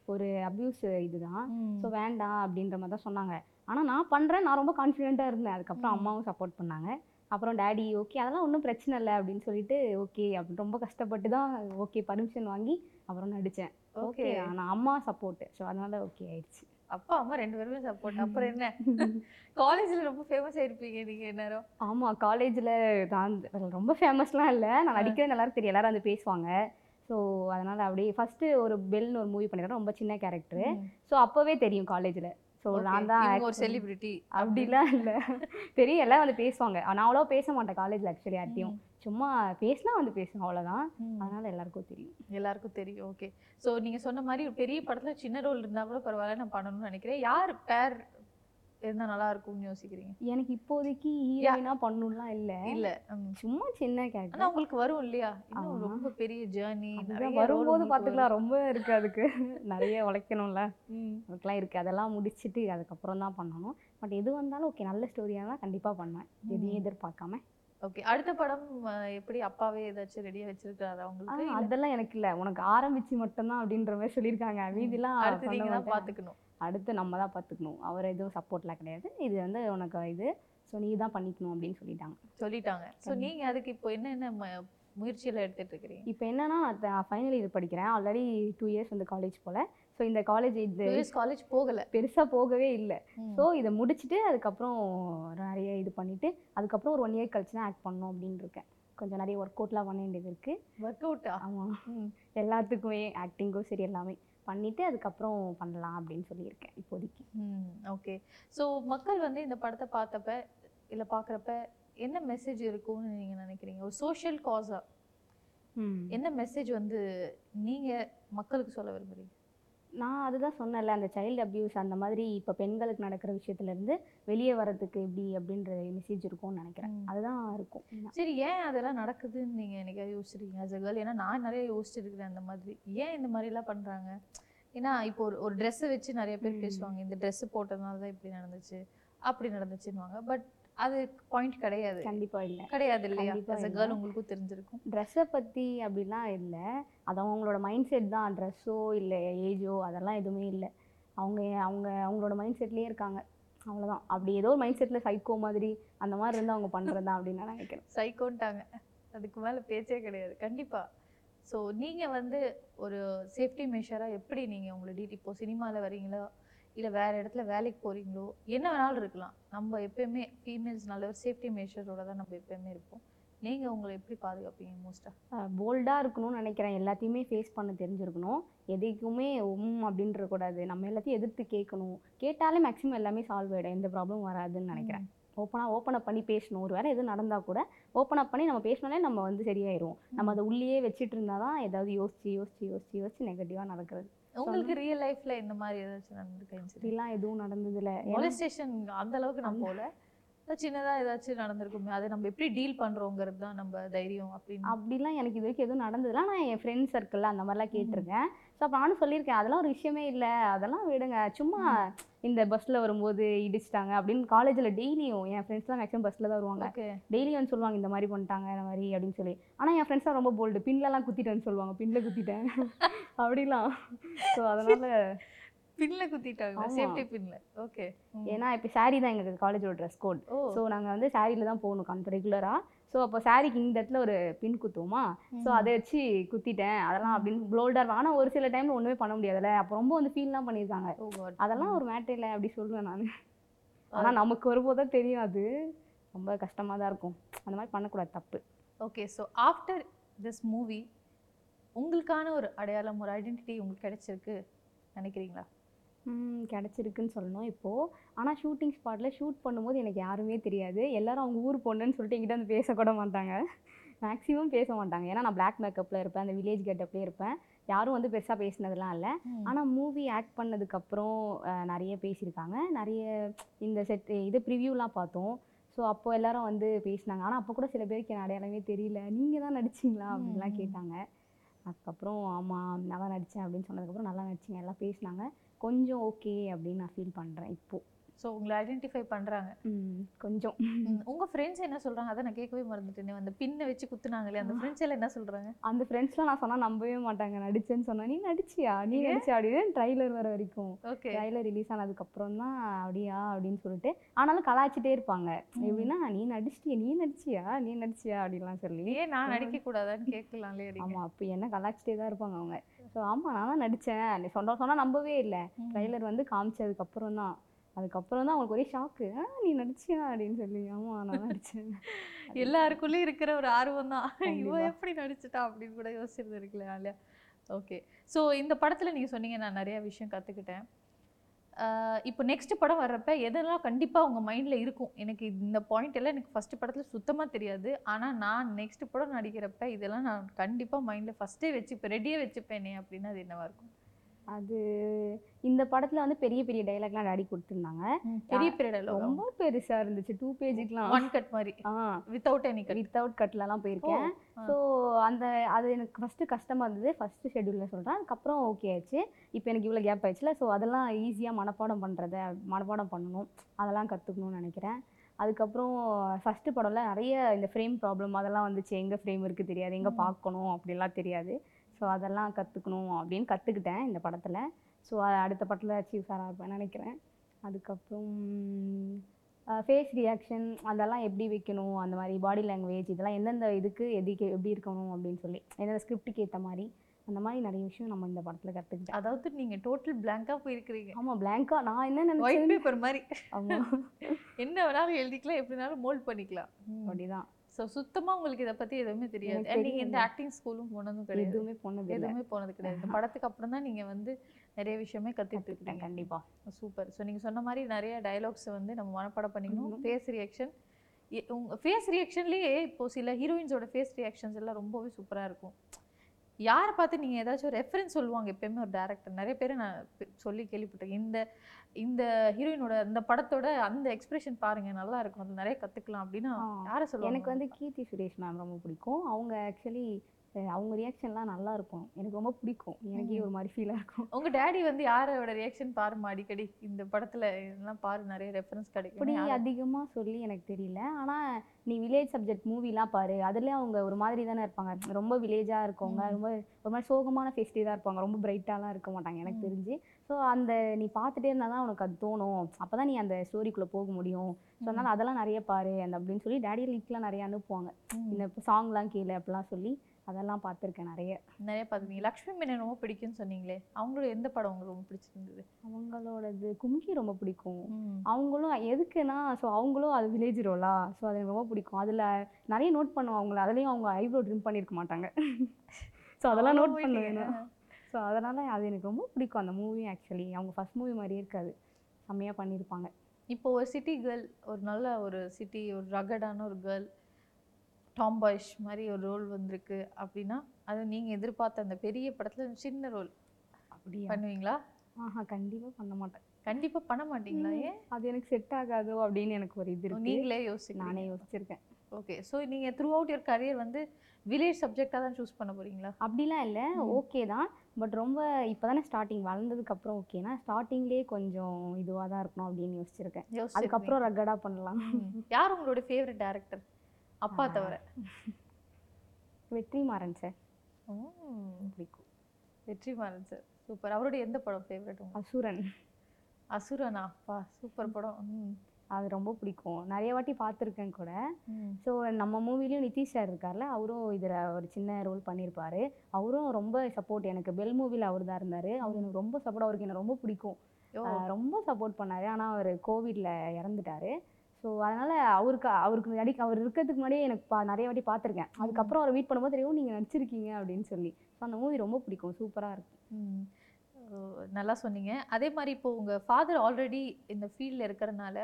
ஒரு அப்யூஸ் இதுதான். ஸோ வேண்டாம் அப்படின்ற மாதிரி தான் சொன்னாங்க. ஆனால் நான் பண்ணுறேன் நான் ரொம்ப கான்ஃபிடென்ட்டாக இருந்தேன். அதுக்கப்புறம். அம்மாவும் சப்போர்ட் பண்ணாங்க. அப்புறம் டேடி ஓகே அதெல்லாம் ஒன்றும் பிரச்சனை இல்லை. அப்படின்னு சொல்லிட்டு ஓகே அப்படின்னு ரொம்ப கஷ்டப்பட்டு தான் ஓகே பர்மிஷன் வாங்கி அப்புறம் நடித்தேன் ஓகே ஆனால் அம்மா சப்போர்ட்டு ஸோ அதனால ஓகே ஆயிடுச்சு. அப்பா அம்மா ரெண்டு பேருமே சப்போர்ட் அப்புறம் என்ன? காலேஜில் ரொம்ப ஃபேமஸ் ஆயிருப்பீங்க நீங்கள் நேரம் ஆமாம் காலேஜில் தான் ரொம்ப ஃபேமஸ்லாம் இல்லை. நான் நடிக்கிறேன்னு எல்லாரும் தெரியும். எல்லாரும் வந்து பேசுவாங்க. ஸோ அதனால் அப்படியே ஃபஸ்ட்டு ஒரு பெல்னு ஒரு மூவி பண்ணிடுறேன் ரொம்ப சின்ன கேரக்டரு ஸோ அப்போவே தெரியும் காலேஜில் ஸோ நான் தான் ஒரு செலிபிரிட்டி அப்படிலாம் இல்லை. தெரியும் எல்லாம் வந்து பேசுவாங்க. நான் அவ்வளோ பேச மாட்டேன் காலேஜில் ஆக்சுவலி யார்ட்டையும் சும்மா பேசினா வந்து பேசுவேன் அவ்வளோதான் அதனால எல்லாருக்கும் தெரியும். எல்லாருக்கும் தெரியும். ஓகே ஸோ நீங்க சொன்ன மாதிரி பெரிய படத்துல சின்ன ரோல் இருந்தா கூட பரவாயில்ல நான் பண்ணணும்னு நினைக்கிறேன். யார் பேர் இருந்தா நல்லா இருக்கும்னு யோசிக்கிறீங்க? எனக்கு இப்போதைக்கு ஹீரோயினாக பண்ணணும்லாம் இல்லை. இல்ல. சும்மா சின்ன கேரக்டர் உங்களுக்கு வரும் இல்லையா? இன்னும். ரொம்ப பெரிய ஜேர்னி வரும்போது பார்த்துக்கலாம். ரொம்ப இருக்கு அதுக்கு. நிறைய உழைக்கணும்ல. அதுக்கெல்லாம் இருக்குது அதெல்லாம் முடிச்சுட்டு அதுக்கப்புறம் தான் பண்ணணும். பட் எது வந்தாலும் ஓகே நல்ல ஸ்டோரியாக தான் கண்டிப்பாக பண்ணுவேன். எதையும் எதிர்பார்க்காம. ஓகே அடுத்த படம் எப்படி அப்பாவே ஏதாச்சும் ரெடியா வச்சிருக்காரா உங்களுக்கு? இல்ல. அதெல்லாம் எனக்கு இல்லை. உனக்கு ஆரம்பிச்சு மட்டும்தான் அப்படின்ற மாதிரி சொல்லியிருக்காங்க. மீதிலாம் அடுத்து பண்ண நீங்க தான் மாட்டேன். அடுத்து நம்ம தான் பார்த்துக்கணும். அவர் எதுவும் சப்போர்ட்லாம் கிடையாது. இது வந்து உனக்கு இது. ஸோ நீ தான் பண்ணிக்கணும் அப்படின்னு சொல்லிட்டாங்க. சொல்லிட்டாங்க. ஸோ நீங்க அதுக்கு இப்போ என்னென்ன முயற்சியில எடுத்துட்டு இருக்கிறீங்க? இப்போ என்னன்னா நான் ஃபைனல் இயர் படிக்கிறேன். ஆல்ரெடி டூ இயர்ஸ் வந்து காலேஜ் போல. ஸோ இந்த காலேஜ் இது காலேஜ் போகல. பெருசாக போகவே இல்லை. ஸோ இதை முடிச்சுட்டு அதுக்கப்புறம் நிறைய இது பண்ணிட்டு அதுக்கப்புறம் ஒரு ஒன் இயர் கழிச்சு தான் ஆக்ட் பண்ணணும் அப்படின்னு இருக்கேன். கொஞ்சம் நிறைய ஒர்க் அவுட்லாம் பண்ண வேண்டியது இருக்குது ஒர்க் அவுட்டா ஆமாம் எல்லாத்துக்குமே ஆக்டிங்கும் சரி எல்லாமே. பண்ணிவிட்டு அதுக்கப்புறம் பண்ணலாம் அப்படின்னு சொல்லியிருக்கேன் இப்போதைக்கு. ம் ஓகே ஸோ மக்கள் வந்து இந்த படத்தை பார்த்தப்ப இல்லை பார்க்குறப்ப என்ன மெசேஜ் இருக்கும்னு நீங்க நினைக்கிறீங்க? ஒரு சோஷியல் காஸா என்ன மெசேஜ் வந்து நீங்க மக்களுக்கு சொல்ல விரும்புறீங்க? நான் அதுதான் சொன்னேன்ல அந்த சைல்டு அப்யூஸ் அந்த மாதிரி இப்போ பெண்களுக்கு நடக்கிற விஷயத்துலேருந்து வெளியே வரதுக்கு எப்படி அப்படின்ற மெசேஜ் இருக்கும்னு நினைக்கிறேன். அதுதான் இருக்கும். சரி ஏன் அதெல்லாம் நடக்குதுன்னு நீங்க எனக்கு யோசிச்சிருக்கீங்க? As a girl ஏன்னா நான் நிறைய யோசிச்சிருக்கிறேன் அந்த மாதிரி. ஏன் இந்த மாதிரிலாம் பண்றாங்க? ஏன்னா இப்போ ஒரு ஒரு ட்ரெஸ்ஸை வச்சு நிறைய பேர். பேசுவாங்க. இந்த Dress போட்டதுனால தான் இப்படி நடந்துச்சு அப்படி நடந்துச்சுன்னுவாங்க. பட் அது பாயிண்ட் கிடையாது. கண்டிப்பாக இல்லை. கிடையாது இல்லையா? கண்டிப்பா girl உங்களுக்கும் தெரிஞ்சிருக்கும். ட்ரெஸ்ஸை பற்றி அப்படிலாம் இல்லை. அது அவங்களோட மைண்ட் செட் தான். ட்ரெஸ்ஸோ இல்லை ஏஜோ அதெல்லாம் எதுவுமே இல்லை. அவங்க அவங்க அவங்களோட மைண்ட் செட்லேயே இருக்காங்க. அவ்வளோதான் அப்படி ஏதோ ஒரு மைண்ட் செட்டில் சைக்கோ மாதிரி அந்த மாதிரி இருந்து அவங்க பண்ணுறது தான் அப்படின்னு நான் நினைக்கிறேன். சைக்கோன்ட்டாங்க அதுக்கு மேலே பேச்சே கிடையாது. கண்டிப்பாக ஸோ நீங்கள் வந்து ஒரு சேஃப்டி மெஷராக எப்படி நீங்கள் உங்களை டிடி இப்போ சினிமாவில் வரீங்களோ இல்லை வேறு இடத்துல வேலைக்கு போகிறீங்களோ என்ன வேணாலும் இருக்கலாம். நம்ம எப்பயுமே ஃபீமேல்ஸ்னால ஒரு சேஃப்டி மெஷரோட தான் நம்ம எப்பயுமே இருப்போம். நீங்கள் உங்களை எப்படி பாதுகாப்பீங்க மோஸ்ட்டாக போல்டாக இருக்கணும்னு நினைக்கிறேன். எல்லாத்தையுமே ஃபேஸ் பண்ண தெரிஞ்சிருக்கணும். எதுக்குமே உம் அப்படின்ற கூடாது. நம்ம எல்லாத்தையும் எதிர்த்து கேட்கணும். கேட்டாலே மேக்ஸிமம் எல்லாமே சால்வ் ஆகிடும் எந்த ப்ராப்ளமும் வராதுன்னு நினைக்கிறேன். ஓப்பனாக ஓப்பன் அப் பண்ணி பேசணும். ஒரு வேளை எதுவும் நடந்தால் கூட ஓப்பன் அப் பண்ணி நம்ம பேசினாலே நம்ம வந்து சரியாயிரும். நம்ம அதை உள்ளேயே வச்சுட்டு இருந்தால் தான் ஏதாவது யோசிச்சு யோசிச்சு யோசிச்சு யோசிச்சு நெகட்டிவாக நடக்கிறது. உங்களுக்கு ரியல் லைஃப்பில் இந்த மாதிரி ஏதாச்சும் நடந்திருக்கா இப்படிலாம் எதுவும் நடந்ததில்ல. போலீஸ் ஸ்டேஷன் அந்த அளவுக்கு நான் போகல. சின்னதாக ஏதாச்சும் நடந்திருக்குமே அதை நம்ம எப்படி டீல் பண்ணுறோங்கிறது தான் நம்ம தைரியம் அப்படின்னு. அப்படிலாம் எனக்கு இது வரைக்கும் எதுவும் நடந்ததுல நான் என் ஃப்ரெண்ட்ஸ் சர்க்கிளில் அந்த மாதிரிலாம் கேட்டிருக்கேன். ஸோ அப்போ நானும் சொல்லியிருக்கேன் அதெல்லாம் ஒரு விஷயமே இல்லை. அதெல்லாம் விடுங்க. சும்மா இந்த பஸ்ஸில் வரும்போது இடிச்சிட்டாங்க. அப்படின்னு காலேஜில் டெய்லியும் என் ஃப்ரெண்ட்ஸ்லாம் மேக்ஸிமம் பஸ்ஸில் தான் வருவாங்க. ஓகே. டெய்லி வந்து சொல்லுவாங்க இந்த மாதிரி பண்ணிட்டாங்க இந்த மாதிரி அப்படின்னு சொல்லி. ஆனால் என் ஃப்ரெண்ட்ஸ்லாம் ரொம்ப போல்டு பின்லலாம் குத்திட்டேன்னு சொல்லுவாங்க. பின்ல குத்திட்டேன். அப்படிலாம். ஸோ அதனால பின்ல குத்திட்டாங்க. சேஃப்டி பின்ல. ஓகே ஏன்னா இப்போ saree தான் எங்களுக்கு காலேஜோட ட்ரெஸ் கோட் ஸோ நாங்கள் வந்து சாரியில் தான் போகணும் கண்ட் ரெகுலராக ஸோ அப்போ சாரிக்கு இந்த இடத்துல ஒரு பின் குத்துவோமா? ஸோ அதை வச்சு குத்திட்டேன். அதெல்லாம் அப்படின்னு ப்ளோல்டாக இருக்கும் ஆனால் ஒரு சில டைமில் ஒன்றுமே பண்ண முடியாதுல்ல. அப்போ ரொம்ப வந்து ஃபீல்லாம் பண்ணியிருக்காங்க. Oh. அதெல்லாம் ஒரு மேட்டர் இல்லை அப்படி சொல்லுவேன் நான். ஆனால் நமக்கு வரும்போது தான் தெரியும் அது. ரொம்ப கஷ்டமாக தான் இருக்கும். அந்த மாதிரி பண்ணக்கூடாது தப்பு. Okay so after this movie உங்களுக்கான ஒரு அடையாளம் ஒரு ஐடென்டிட்டி உங்களுக்கு கிடைச்சிருக்கு நினைக்கிறீங்களா? கிடைச்சிருக்குன்னு சொல்லணும் இப்போது ஆனால் ஷூட்டிங் ஸ்பாட்டில் ஷூட் பண்ணும்போது எனக்கு யாருமே தெரியாது. எல்லாரும் அவங்க ஊர் பொண்ணுன்னு சொல்லிட்டு என்கிட்ட வந்து பேசக்கூட மாட்டாங்க. மேக்ஸிமம் பேச மாட்டாங்க. ஏன்னா நான் பிளாக் மேக்கப்பில் இருப்பேன். அந்த வில்லேஜ் கெட்டப்லேயே இருப்பேன். யாரும் வந்து பெருசாக பேசினதெல்லாம் இல்லை. ஆனால் மூவி ஆக்ட் பண்ணதுக்கப்புறம் நிறைய பேசியிருக்காங்க. நிறைய இந்த செட் இது ப்ரிவ்யூலாம் பார்த்தோம். ஸோ அப்போ எல்லாரும் வந்து பேசினாங்க. ஆனால் அப்போ கூட சில பேருக்கு என் அடையாளமே தெரியல. நீங்கள் தான் நடிச்சிங்களா? அப்படின்லாம். கேட்டாங்க. அதுக்கப்புறம் ஆமாம் நல்லா நடித்தேன் அப்படின்னு சொன்னதுக்கப்புறம் நல்லா நடிச்சிங்க. எல்லாம் பேசினாங்க. கொஞ்சம் ஓகே அப்படின்னு நான் ஃபீல் பண்ணுறேன் இப்போது ஸோ உங்களை ஐடென்டிஃபை பண்ணுறாங்க கொஞ்சம். உங்கள் ஃப்ரெண்ட்ஸ் என்ன சொல்கிறாங்க அதை நான் கேட்கவே மறந்துட்டேனே. அந்த பின்னை வச்சு குத்துனாங்களே அந்த ஃப்ரெண்ட்ஸ் எல்லாம் என்ன சொல்கிறாங்க அந்த ஃப்ரெண்ட்ஸ்லாம் நான் சொன்னால் நம்பவே மாட்டாங்க. நடிச்சேன்னு சொன்னா நீ நடிச்சியா? நீ நடிச்சியா அப்படின்னு ட்ரைலர் வர வரைக்கும். ஓகே ட்ரைலர் ரிலீஸ் ஆனதுக்கப்புறம் தான் அப்படியா? அப்படின்னு சொல்லிட்டு ஆனாலும் கலாய்ச்சிட்டே இருப்பாங்க. எப்படின்னா நீ நடிச்சிட்டியா? நீ நடிச்சியா? நீ நடிச்சியா? அப்படின்லாம் சொல்லி. ஏன் நான் நடிக்க கூடாதான்னு கேட்கலாம்லே அடிங்க. ஆமாம் அப்போ என்ன கலாய்ச்சிட்டே தான் இருப்பாங்க அவங்க. ஸோ ஆமாம் நான் தான் நடித்தேன் நீ சொன்ன சொன்னால் நம்பவே இல்லை. ட்ரைலர் வந்து காமிச்சதுக்கப்புறம் தான் அதுக்கப்புறம் தான் அவங்களுக்கு ஒரே ஷாக்கு நீ நடிச்சியா? அப்படின்னு சொல்லி ஆமாம் நான் நடித்தேன் எல்லாருக்குள்ளேயும் இருக்கிற ஒரு ஆர்வம் தான் இவ கண்டிப்பா. எப்படி நடிச்சிட்டா அப்படின்னு கூட யோசிச்சிருந்து இருக்குல்ல இல்லையா? ஓகே ஸோ இந்த படத்தில் நீங்கள் சொன்னீங்க நான் நிறைய விஷயம் கற்றுக்கிட்டேன் இப்போ நெக்ஸ்ட் படம் வர்றப்ப எதெல்லாம் கண்டிப்பாக உங்கள் மைண்டில் இருக்கும்? எனக்கு இந்த பாயிண்ட் எல்லாம் எனக்கு ஃபஸ்ட்டு படத்தில் சுத்தமாக தெரியாது. ஆனால் நான் நெக்ஸ்ட் படம் நடிக்கிறப்ப இதெல்லாம் நான் கண்டிப்பாக மைண்டில் ஃபஸ்ட்டே வச்சுப்பேன் ரெடியே வச்சுப்பேனே அப்படின்னா அது என்னவாக இருக்கும்? அது இந்த படத்தில் வந்து பெரிய பெரிய டைலாக்லாம் டாடி கொடுத்துருந்தாங்க. பெரிய பீரியட் ரொம்ப பெருசாக இருந்துச்சு. டூ பேஜுக்கெலாம் ஒன் கட் மாதிரி. ஆ. வித்தவுட் எனி கட் வித்தவுட் கட்லலாம் போயிருக்கேன். ஸோ அந்த அது எனக்கு ஃபஸ்ட்டு கஷ்டமாக இருந்தது. ஃபஸ்ட்டு ஷெட்யூலில் சொல்கிறேன் அதுக்கப்புறம் ஓகே ஆச்சு. இப்போ எனக்கு இவ்வளோ கேப் ஆயிடுச்சுல. ஸோ அதெல்லாம் ஈஸியாக மனப்பாடம் பண்ணுறத மனப்பாடம் பண்ணணும். அதெல்லாம் கற்றுக்கணும்னு நினைக்கிறேன். அதுக்கப்புறம் ஃபஸ்ட்டு படம்ல நிறைய இந்த ஃப்ரேம் ப்ராப்ளம் அதெல்லாம் வந்துச்சு. எங்கே ஃப்ரேம் இருக்குது தெரியாது. எங்கே. பார்க்கணும் அப்படிலாம் தெரியாது. ஸோ அதெல்லாம் கற்றுக்கணும் அப்படின்னு கற்றுக்கிட்டேன் இந்த படத்தில். ஸோ அடுத்த படத்தில் அச்சீவ் சாராக இருப்பேன் நினைக்கிறேன். அதுக்கப்புறம் ஃபேஸ் ரியாக்ஷன் அதெல்லாம் எப்படி வைக்கணும்? அந்த மாதிரி பாடி லாங்குவேஜ் இதெல்லாம் எந்தெந்த இதுக்கு எதுக்கு எப்படி இருக்கணும் அப்படின்னு சொல்லி எந்தெந்த ஸ்கிரிப்டுக்கு ஏற்ற மாதிரி அந்த மாதிரி நிறைய விஷயம் நம்ம இந்த படத்தில் கற்றுக்கிட்டேன் அதாவது நீங்கள் டோட்டல் பிளாங்காக போயிருக்கிறீங்க. ஆமாம் பிளாங்கா நான் என்ன நினச்சேன்? பேப்பர் மாதிரி. ஆமாம் என்ன வேணாலும் எழுதிக்கலாம் எப்படினாலும் மோல்ட் பண்ணிக்கலாம். அப்படிதான். ஸோ சுத்தமா உங்களுக்கு இதை பத்தி எதுவுமே தெரியாது. எனக்கு And நீங்க இந்த தெரியாது. ஆக்டிங் ஸ்கூலும் போனதும் கிடையாது. எதுவுமே போனது எதுவுமே போனது கிடையாது. இந்த படத்துக்கு அப்புறம் தான் நீங்க வந்து நிறைய விஷயமே கத்துட்டு கற்றுக்கிட்டேன் இருக்கீங்க. கண்டிப்பாக சூப்பர் ஸோ நீங்க சொன்ன மாதிரி நிறைய டயலாக்ஸ் வந்து நம்ம மனப்பாடம் பண்ணிக்கணும். ஃபேஸ் ரியாக்ஷன் உங்க ஃபேஸ் ரியாக்ஷன்லேயே இப்போ சில ஹீரோயின்ஸோட ஃபேஸ் ரியாக்ஷன்ஸ் எல்லாம் ரொம்பவே சூப்பரா இருக்கும். யாரை பார்த்து நீங்க ஏதாச்சும் ரெஃபரன்ஸ் சொல்லுவாங்க எப்பயுமே ஒரு டேரக்டர் நிறைய பேர் நான் சொல்லி கேள்விப்பட்டிருக்கேன். இந்த இந்த ஹீரோயினோட இந்த படத்தோட அந்த எக்ஸ்பிரஷன் பாருங்க நல்லா இருக்கும். அது நிறைய கத்துக்கலாம் அப்படின்னா. யாரை சொல்லுவாங்க? எனக்கு வந்து கீர்த்தி சுரேஷ் மேம் ரொம்ப பிடிக்கும். அவங்க ஆக்சுவலி அவங்க ரியாக்ஷன்லாம் நல்லா இருக்கும். எனக்கு ரொம்ப பிடிக்கும். எனக்கே. ஒரு மாதிரி ஃபீலாக இருக்கும். உங்க டேடி வந்து யாரோட ரியாக்ஷன் பாருமா அடிக்கடி? இந்த படத்துல இதெல்லாம் பாரு நிறைய ரெஃபரன்ஸ் கிடைக்கும் யாரு- அதிகமாக சொல்லி எனக்கு தெரியல. ஆனால் நீ வில்லேஜ் சப்ஜெக்ட் மூவிலாம் பாரு. அதுலேயும் அவங்க ஒரு மாதிரி தானே இருப்பாங்க. ரொம்ப வில்லேஜாக இருக்கவங்க. ரொம்ப ஒரு மாதிரி சோகமான ஃபேஸ்டே தான் இருப்பாங்க. ரொம்ப பிரைட்டாலாம் இருக்க மாட்டாங்க எனக்கு. தெரிஞ்சு. ஸோ அந்த நீ பார்த்துட்டே இருந்தால் தான் உனக்கு அது தோணும். அப்போ தான் நீ அந்த ஸ்டோரிக்குள்ளே போக முடியும். ஸோ அதனால அதெல்லாம் நிறைய பாரு. அந்த அப்படின்னு சொல்லி டேடி லிங்க்லாம் நிறைய அனுப்புவாங்க. இந்த சாங்லாம் கீழே அப்படிலாம் சொல்லி அதெல்லாம் பார்த்துருக்கேன் நிறைய. நிறைய பார்த்துருக்கீங்க. லக்ஷ்மி மேனன் ரொம்ப பிடிக்கும்னு சொன்னீங்களே அவங்களோட எந்த படம் உங்களுக்கு ரொம்ப பிடிச்சிருந்தது? அவங்களோடது கும்கி ரொம்ப பிடிக்கும். அவங்களும் எதுக்குன்னா ஸோ அவங்களும் அது வில்லேஜ் ரோலா ஸோ அது எனக்கு ரொம்ப பிடிக்கும். அதில் நிறைய நோட் பண்ணுவோம் அவங்கள அதுலேயும் அவங்க ஐப்ரோ ட்ரிம் பண்ணியிருக்க மாட்டாங்க. ஸோ அதெல்லாம் நோட் பண்ணுவேன் ஸோ அதனால் அது எனக்கு ரொம்ப பிடிக்கும் அந்த மூவி ஆக்சுவலி அவங்க ஃபர்ஸ்ட் மூவி மாதிரியே இருக்காது. செம்மையாக பண்ணியிருப்பாங்க இப்போ ஒரு சிட்டி கேர்ள் ஒரு நல்ல ஒரு சிட்டி ஒரு ரகடான ஒரு கேர்ள் டாம் பாய்ஸ் மாதிரி ஒரு ரோல் வந்திருக்கு அப்படின்னா அது நீங்க எதிர்பார்த்த அந்த பெரிய படத்துல சின்ன ரோல் அப்படியா? பண்ணுவீங்களா? ஆஹா கண்டிப்பாக பண்ண மாட்டேன். கண்டிப்பா பண்ண மாட்டீங்களா ஏன்? அது எனக்கு செட் ஆகாதோ அப்படின்னு எனக்கு ஒரு இது நீங்களே யோசிக்க நானே யோசிச்சிருக்கேன். ஓகே ஸோ நீங்க த்ரூ அவுட் யுவர் கரியர் வந்து வில்லேஜ் சப்ஜெக்டாக தான் சூஸ் பண்ண போறீங்களா? அப்படிலாம் இல்லை. ஓகே தான். பட் ரொம்ப இப்போ தானே ஸ்டார்டிங் வளர்ந்ததுக்கப்புறம் ஓகேனா ஸ்டார்டிங்லேயே கொஞ்சம் இதுவாக தான் இருக்கணும் அப்படின்னு யோசிச்சிருக்கேன். அதுக்கப்புறம் ரகடாக பண்ணலாம். யார் உங்களோட ஃபேவரட் டேரக்டர் அப்பா. தவிர. வெற்றிமாறன் சார். ம். பிடிக்கும் வெற்றிமாறன் சார். சூப்பர். அவருடைய எந்த படம் ஃபேவரட் அசுரன். அசுரனா? அப்பா சூப்பர் படம். அது ரொம்ப பிடிக்கும். நிறைய வாட்டி பார்த்துருக்கேன் கூட. ஸோ நம்ம மூவிலையும் நிதிஷ் சார் இருக்கார்ல அவரும் இதில் ஒரு சின்ன ரோல் பண்ணியிருப்பாரு அவரும் ரொம்ப சப்போர்ட் எனக்கு பெல் மூவியில் அவர் தான் இருந்தார். அவர் எனக்கு ரொம்ப சப்போர்ட் அவருக்கு எனக்கு ரொம்ப பிடிக்கும். ரொம்ப சப்போர்ட் பண்ணாரு. ஆனால் அவர் கோவிட்ல இறந்துட்டாரு. ஸோ அதனால அவருக்கு அவருக்கு நடிக்க அவர் இருக்கிறதுக்கு முன்னாடியே எனக்கு பா நிறைய வாட்டி பார்த்துருக்கேன். அதுக்கப்புறம் அவரை மீட் பண்ணும்போது தெரியும் நீங்கள் நடிச்சிருக்கீங்க அப்படின்னு சொல்லி. ஸோ அந்த மூவி ரொம்ப பிடிக்கும். சூப்பராக. ஓ, நல்லா சொன்னீங்க. அதே மாதிரி இப்போ உங்க ஃபாதர் ஆல்ரெடி இந்த ஃபீல்டில் இருக்கிறனால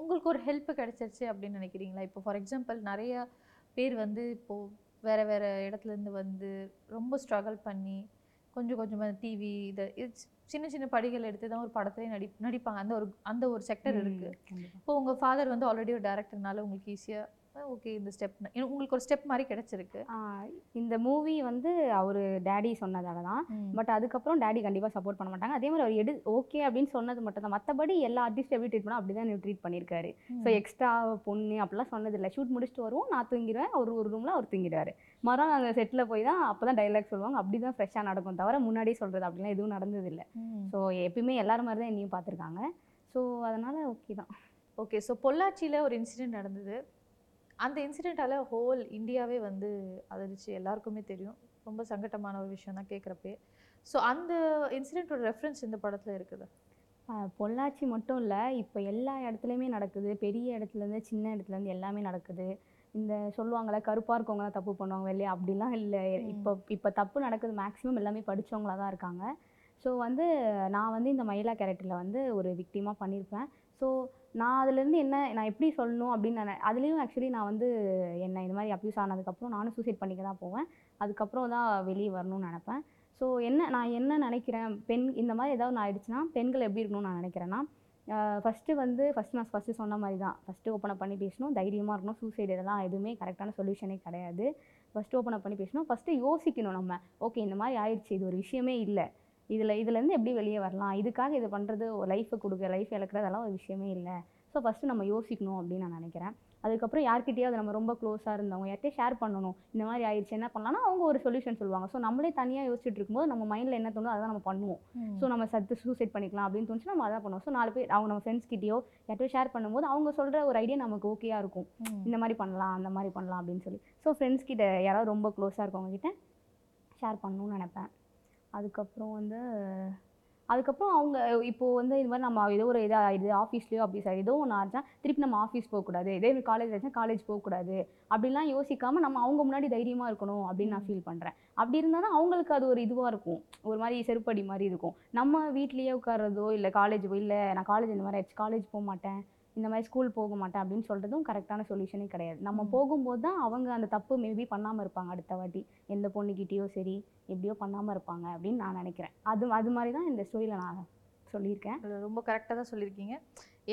உங்களுக்கு ஒரு ஹெல்ப் கிடைச்சிருச்சு அப்படின்னு நினைக்கிறீங்களா? இப்போ ஃபார் எக்ஸாம்பிள் நிறைய பேர் வந்து இப்போ வேற வேற இடத்துல இருந்து வந்து ரொம்ப ஸ்ட்ரகிள் பண்ணி கொஞ்சம் கொஞ்சமாக டிவி இது சின்ன சின்ன படிகள் எடுத்து தான் ஒரு படத்துலேயே நடி நடிப்பாங்க அந்த ஒரு அந்த ஒரு செக்டர் இருக்கு கண்டிப்பா. இப்போ உங்க ஃபாதர் வந்து ஆல்ரெடி ஒரு டேரக்டர்னால உங்களுக்கு ஈஸியாக ஓகே இந்த ஸ்டெப் உங்களுக்கு ஒரு ஸ்டெப் மாதிரி கிடைச்சிருக்கு. இந்த மூவி வந்து அவர் டேடி சொன்னதால தான். பட் அதுக்கப்புறம் டேடி கண்டிப்பாக சப்போர்ட் பண்ண மாட்டாங்க. அதே மாதிரி அவர் எடு ஓகே அப்படின்னு சொன்னது மட்டும் தான். மற்றபடி எல்லா ஆர்டிஸ்ட் எப்படி ட்ரீட் பண்ணா அப்படி தான் ட்ரீட் பண்ணியிருக்காரு. ஸோ எக்ஸ்ட்ரா பொண்ணு அப்படிலாம் சொன்னது இல்லை. ஷூட் முடிச்சுட்டு வருவோம். நான் தூங்கிடுவேன். அவர் ஒரு ரூமில் அவர் தூங்கிடுவார். மரம் நாங்கள் செட்டில் போய் தான் அப்போ தான் டைலாக் சொல்லுவாங்க. அப்படி தான் ஃப்ரெஷ்ஷாக நடக்கும் தவிர முன்னாடியே சொல்கிறது அப்படிலாம் எதுவும் நடந்தது இல்லை. ஸோ எப்பயுமே எல்லாரும் மாதிரி தான் என்னையும் பார்த்துருக்காங்க. ஸோ அதனால் ஓகே தான். ஓகே ஸோ பொள்ளாச்சியில் ஒரு இன்சிடென்ட் நடந்தது. அந்த இன்சிடெண்ட்டால் ஹோல் இந்தியாவே வந்து அதிர்ச்சி. எல்லாருக்குமே தெரியும். ரொம்ப சங்கட்டமான ஒரு விஷயம் தான் கேட்குறப்பே ஸோ அந்த இன்சிடெண்ட்டோட ரெஃபரன்ஸ் இந்த படத்தில் இருக்குது. பொள்ளாச்சி மட்டும் இல்லை இப்போ எல்லா இடத்துலையுமே நடக்குது. பெரிய இடத்துலேருந்து சின்ன இடத்துலேருந்து எல்லாமே நடக்குது. இந்த சொல்லுவாங்கள்ல கருப்பாக இருக்கவங்க தான் தப்பு பண்ணுவாங்க வெளியே அப்படிலாம் இல்லை. இப்போ இப்போ தப்பு நடக்குது. மேக்ஸிமம் எல்லாமே படிச்சவங்களா தான் இருக்காங்க. ஸோ வந்து நான் வந்து இந்த மயிலா கேரக்டரில் வந்து ஒரு விக்டிமாக பண்ணியிருப்பேன் ஸோ நான் அதுலேருந்து என்ன நான் எப்படி சொல்லணும் அப்படின்னு நான் அதுலேயும் ஆக்சுவலி நான் வந்து என்ன இது மாதிரி அப்யூஸ் ஆனதுக்கப்புறம் நானும் சூசைட் பண்ணிக்க தான் போவேன். அதுக்கப்புறம் தான் வெளியே வரணும்னு நினப்பேன். ஸோ என்ன நான் என்ன நினைக்கிறேன் பெண் இந்த மாதிரி ஏதாவது நான் ஆயிடுச்சுன்னா பெண்கள் எப்படி இருக்கணும்னு நான் நினைக்கிறேன்னா ஃபஸ்ட்டு வந்து ஃபஸ்ட் நான் ஃபஸ்ட்டு சொன்ன மாதிரி தான். ஃபஸ்ட்டு ஓப்பன் பண்ணி பேசணும் தைரியமாக இருக்கணும் சூசைடு இதெல்லாம் எதுவுமே கரெக்டான சொல்யூஷனே கிடையாது. ஃபஸ்ட்டு ஓப்பன் பண்ணி பேசணும் ஃபஸ்ட்டு யோசிக்கணும் நம்ம. ஓகே இந்த மாதிரி ஆயிடுச்சு இது ஒரு விஷயமே இல்லை. இதில் இதுலேருந்து எப்படி வெளியே வரலாம்? இதுக்காக இது பண்ணுறது லைஃப்பை கொடுக்க லைஃப் இழக்கிறது அதெல்லாம் ஒரு விஷயமே இல்லை. ஸோ ஃபஸ்ட்டு நம்ம யோசிக்கணும் அப்படின்னு நான் நினைக்கிறேன். அதுக்கப்புறம் யார்கிட்டயாவது நம்ம ரொம்ப க்ளோஸாக இருந்தவங்க யார்கிட்டயும் ஷேர் பண்ணணும். இந்த மாதிரி ஆயிடுச்சு என்ன பண்ணலாம்னா அவங்க ஒரு சொல்யூஷன் சொல்லுவாங்க. ஸோ நம்மளே தனியாக யோசிச்சுட்டு இருக்கும்போது நம்ம மைண்டில் என்ன தோணுதோ அதான் நம்ம பண்ணுவோம். ஸோ நம்ம சத்து சூசைட் பண்ணிக்கலாம் அப்படின்னு தோணுச்சு நம்ம அதான் பண்ணுவோம். ஸோ நாலு பேர் அவங்க நம்ம ஃப்ரெண்ட்ஸ் கிட்டயோ யார்கிட்டயோ ஷேர் பண்ணும்போது அவங்க சொல்கிற ஒரு ஐடியா நமக்கு ஓகேயா இருக்கும். இந்த மாதிரி பண்ணலாம் அந்த மாதிரி பண்ணலாம் அப்படின்னு சொல்லி. ஸோ ஃப்ரெண்ட்ஸ் கிட்ட யாராவது ரொம்ப க்ளோஸாக இருக்கவங்க கிட்ட ஷேர் பண்ணணும்னு நினைப்பேன். அதுக்கப்புறம் வந்து அதுக்கப்புறம் அவங்க இப்போ வந்து இது மாதிரி நம்ம ஏதோ ஒரு இதாக இது ஆஃபீஸ்லேயோ ஆஃபீஸ் ஏதோ ஒன்று ஆச்சா திருப்பி நம்ம ஆஃபீஸ் போகக்கூடாது. இதே காலேஜ் ஆச்சுன்னா காலேஜ் போகக்கூடாது. அப்படிலாம் யோசிக்காமல் நம்ம அவங்க முன்னாடி தைரியமாக இருக்கணும் அப்படின்னு நான் ஃபீல் பண்ணுறேன் அப்படி இருந்தால் தான் அவங்களுக்கு அது ஒரு இதுவாக இருக்கும். ஒரு மாதிரி செருப்படி மாதிரி இருக்கும். நம்ம வீட்லேயே உட்கார்றதோ இல்லை காலேஜ் இல்லை நான் காலேஜ் இந்த மாதிரி ஆயிடுச்சு காலேஜ் போக மாட்டேன். இந்த மாதிரி ஸ்கூல் போக மாட்டேன் அப்படின்னு சொல்கிறதும் கரெக்டான சொல்யூஷனே கிடையாது. நம்ம. போகும்போது தான் அவங்க அந்த தப்பு மேபி பண்ணாமல் இருப்பாங்க அடுத்த வாட்டி. எந்த பொண்ணுக்கிட்டேயோ சரி எப்படியோ பண்ணாமல் இருப்பாங்க அப்படின்னு நான் நினைக்கிறேன். அது அது மாதிரி தான் இந்த ஸ்டோரியில் நான் சொல்லியிருக்கேன். ரொம்ப கரெக்டாக தான் சொல்லியிருக்கீங்க.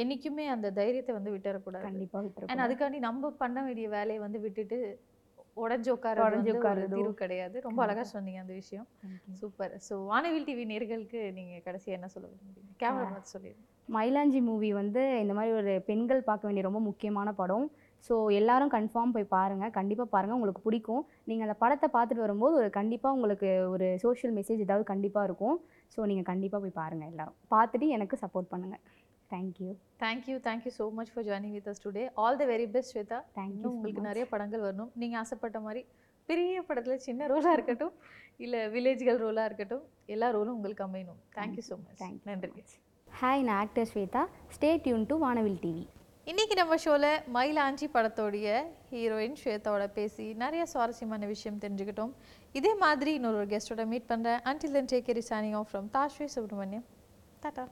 என்றைக்குமே அந்த தைரியத்தை வந்து விட்டுறக்கூடாது. கண்டிப்பாக விட்டுருக்கேன் அதுக்காண்டி நம்ம பண்ண வேண்டிய வேலையை வந்து விட்டுட்டு உடஞ்சு உட்கார உடைஞ்சு உட்காருறதோ. தீர்வு கிடையாது. ரொம்ப அழகா கண்டிப்பா. சொன்னீங்க அந்த விஷயம். சூப்பர். ஸோ வானவில் டிவி நேர்களுக்கு நீங்க கடைசியா என்ன சொல்ல விரும்புறீங்க? கேமரா பார்த்து சொல்லிடுங்க. மயிலாஞ்சி மூவி வந்து இந்த மாதிரி ஒரு பெண்கள் பார்க்க வேண்டிய ரொம்ப முக்கியமான படம். ஸோ எல்லாரும் கன்ஃபார்ம் போய் பாருங்கள் கண்டிப்பாக பாருங்கள் உங்களுக்கு பிடிக்கும். நீங்கள் அந்த படத்தை பார்த்துட்டு வரும்போது ஒரு கண்டிப்பாக உங்களுக்கு ஒரு சோஷியல் மெசேஜ் ஏதாவது கண்டிப்பாக இருக்கும். ஸோ நீங்கள் கண்டிப்பாக போய் பாருங்கள் எல்லாரும். பார்த்துட்டு எனக்கு சப்போர்ட் பண்ணுங்கள் thank you thank you thank you so much for joining with us today all the very best Shweta thank you உங்களுக்கு நிறைய படங்கள் வரணும். நீங்கள் ஆசைப்பட்ட மாதிரி பெரிய படத்தில் சின்ன ரோலாக இருக்கட்டும். இல்லை வில்லேஜ்கள் ரோலாக இருக்கட்டும். எல்லா ரோலும் உங்களுக்கு அமையணும். Thank you so much Thank you. so நன்றி. ஹாய் நான் actor Shweta. Stay tune to Vaanavil TV இன்னைக்கு நம்ம ஷோவில் மயிலாஞ்சி படத்தோடைய ஹீரோயின் ஸ்வேதாவோட பேசி நிறைய சுவாரஸ்யமான விஷயம் தெரிஞ்சுக்கிட்டோம். இதே மாதிரி இன்னொரு கெஸ்ட்டோட மீட் பண்ணுறேன் until then take care signing off from Dhashvi Subramaniam tata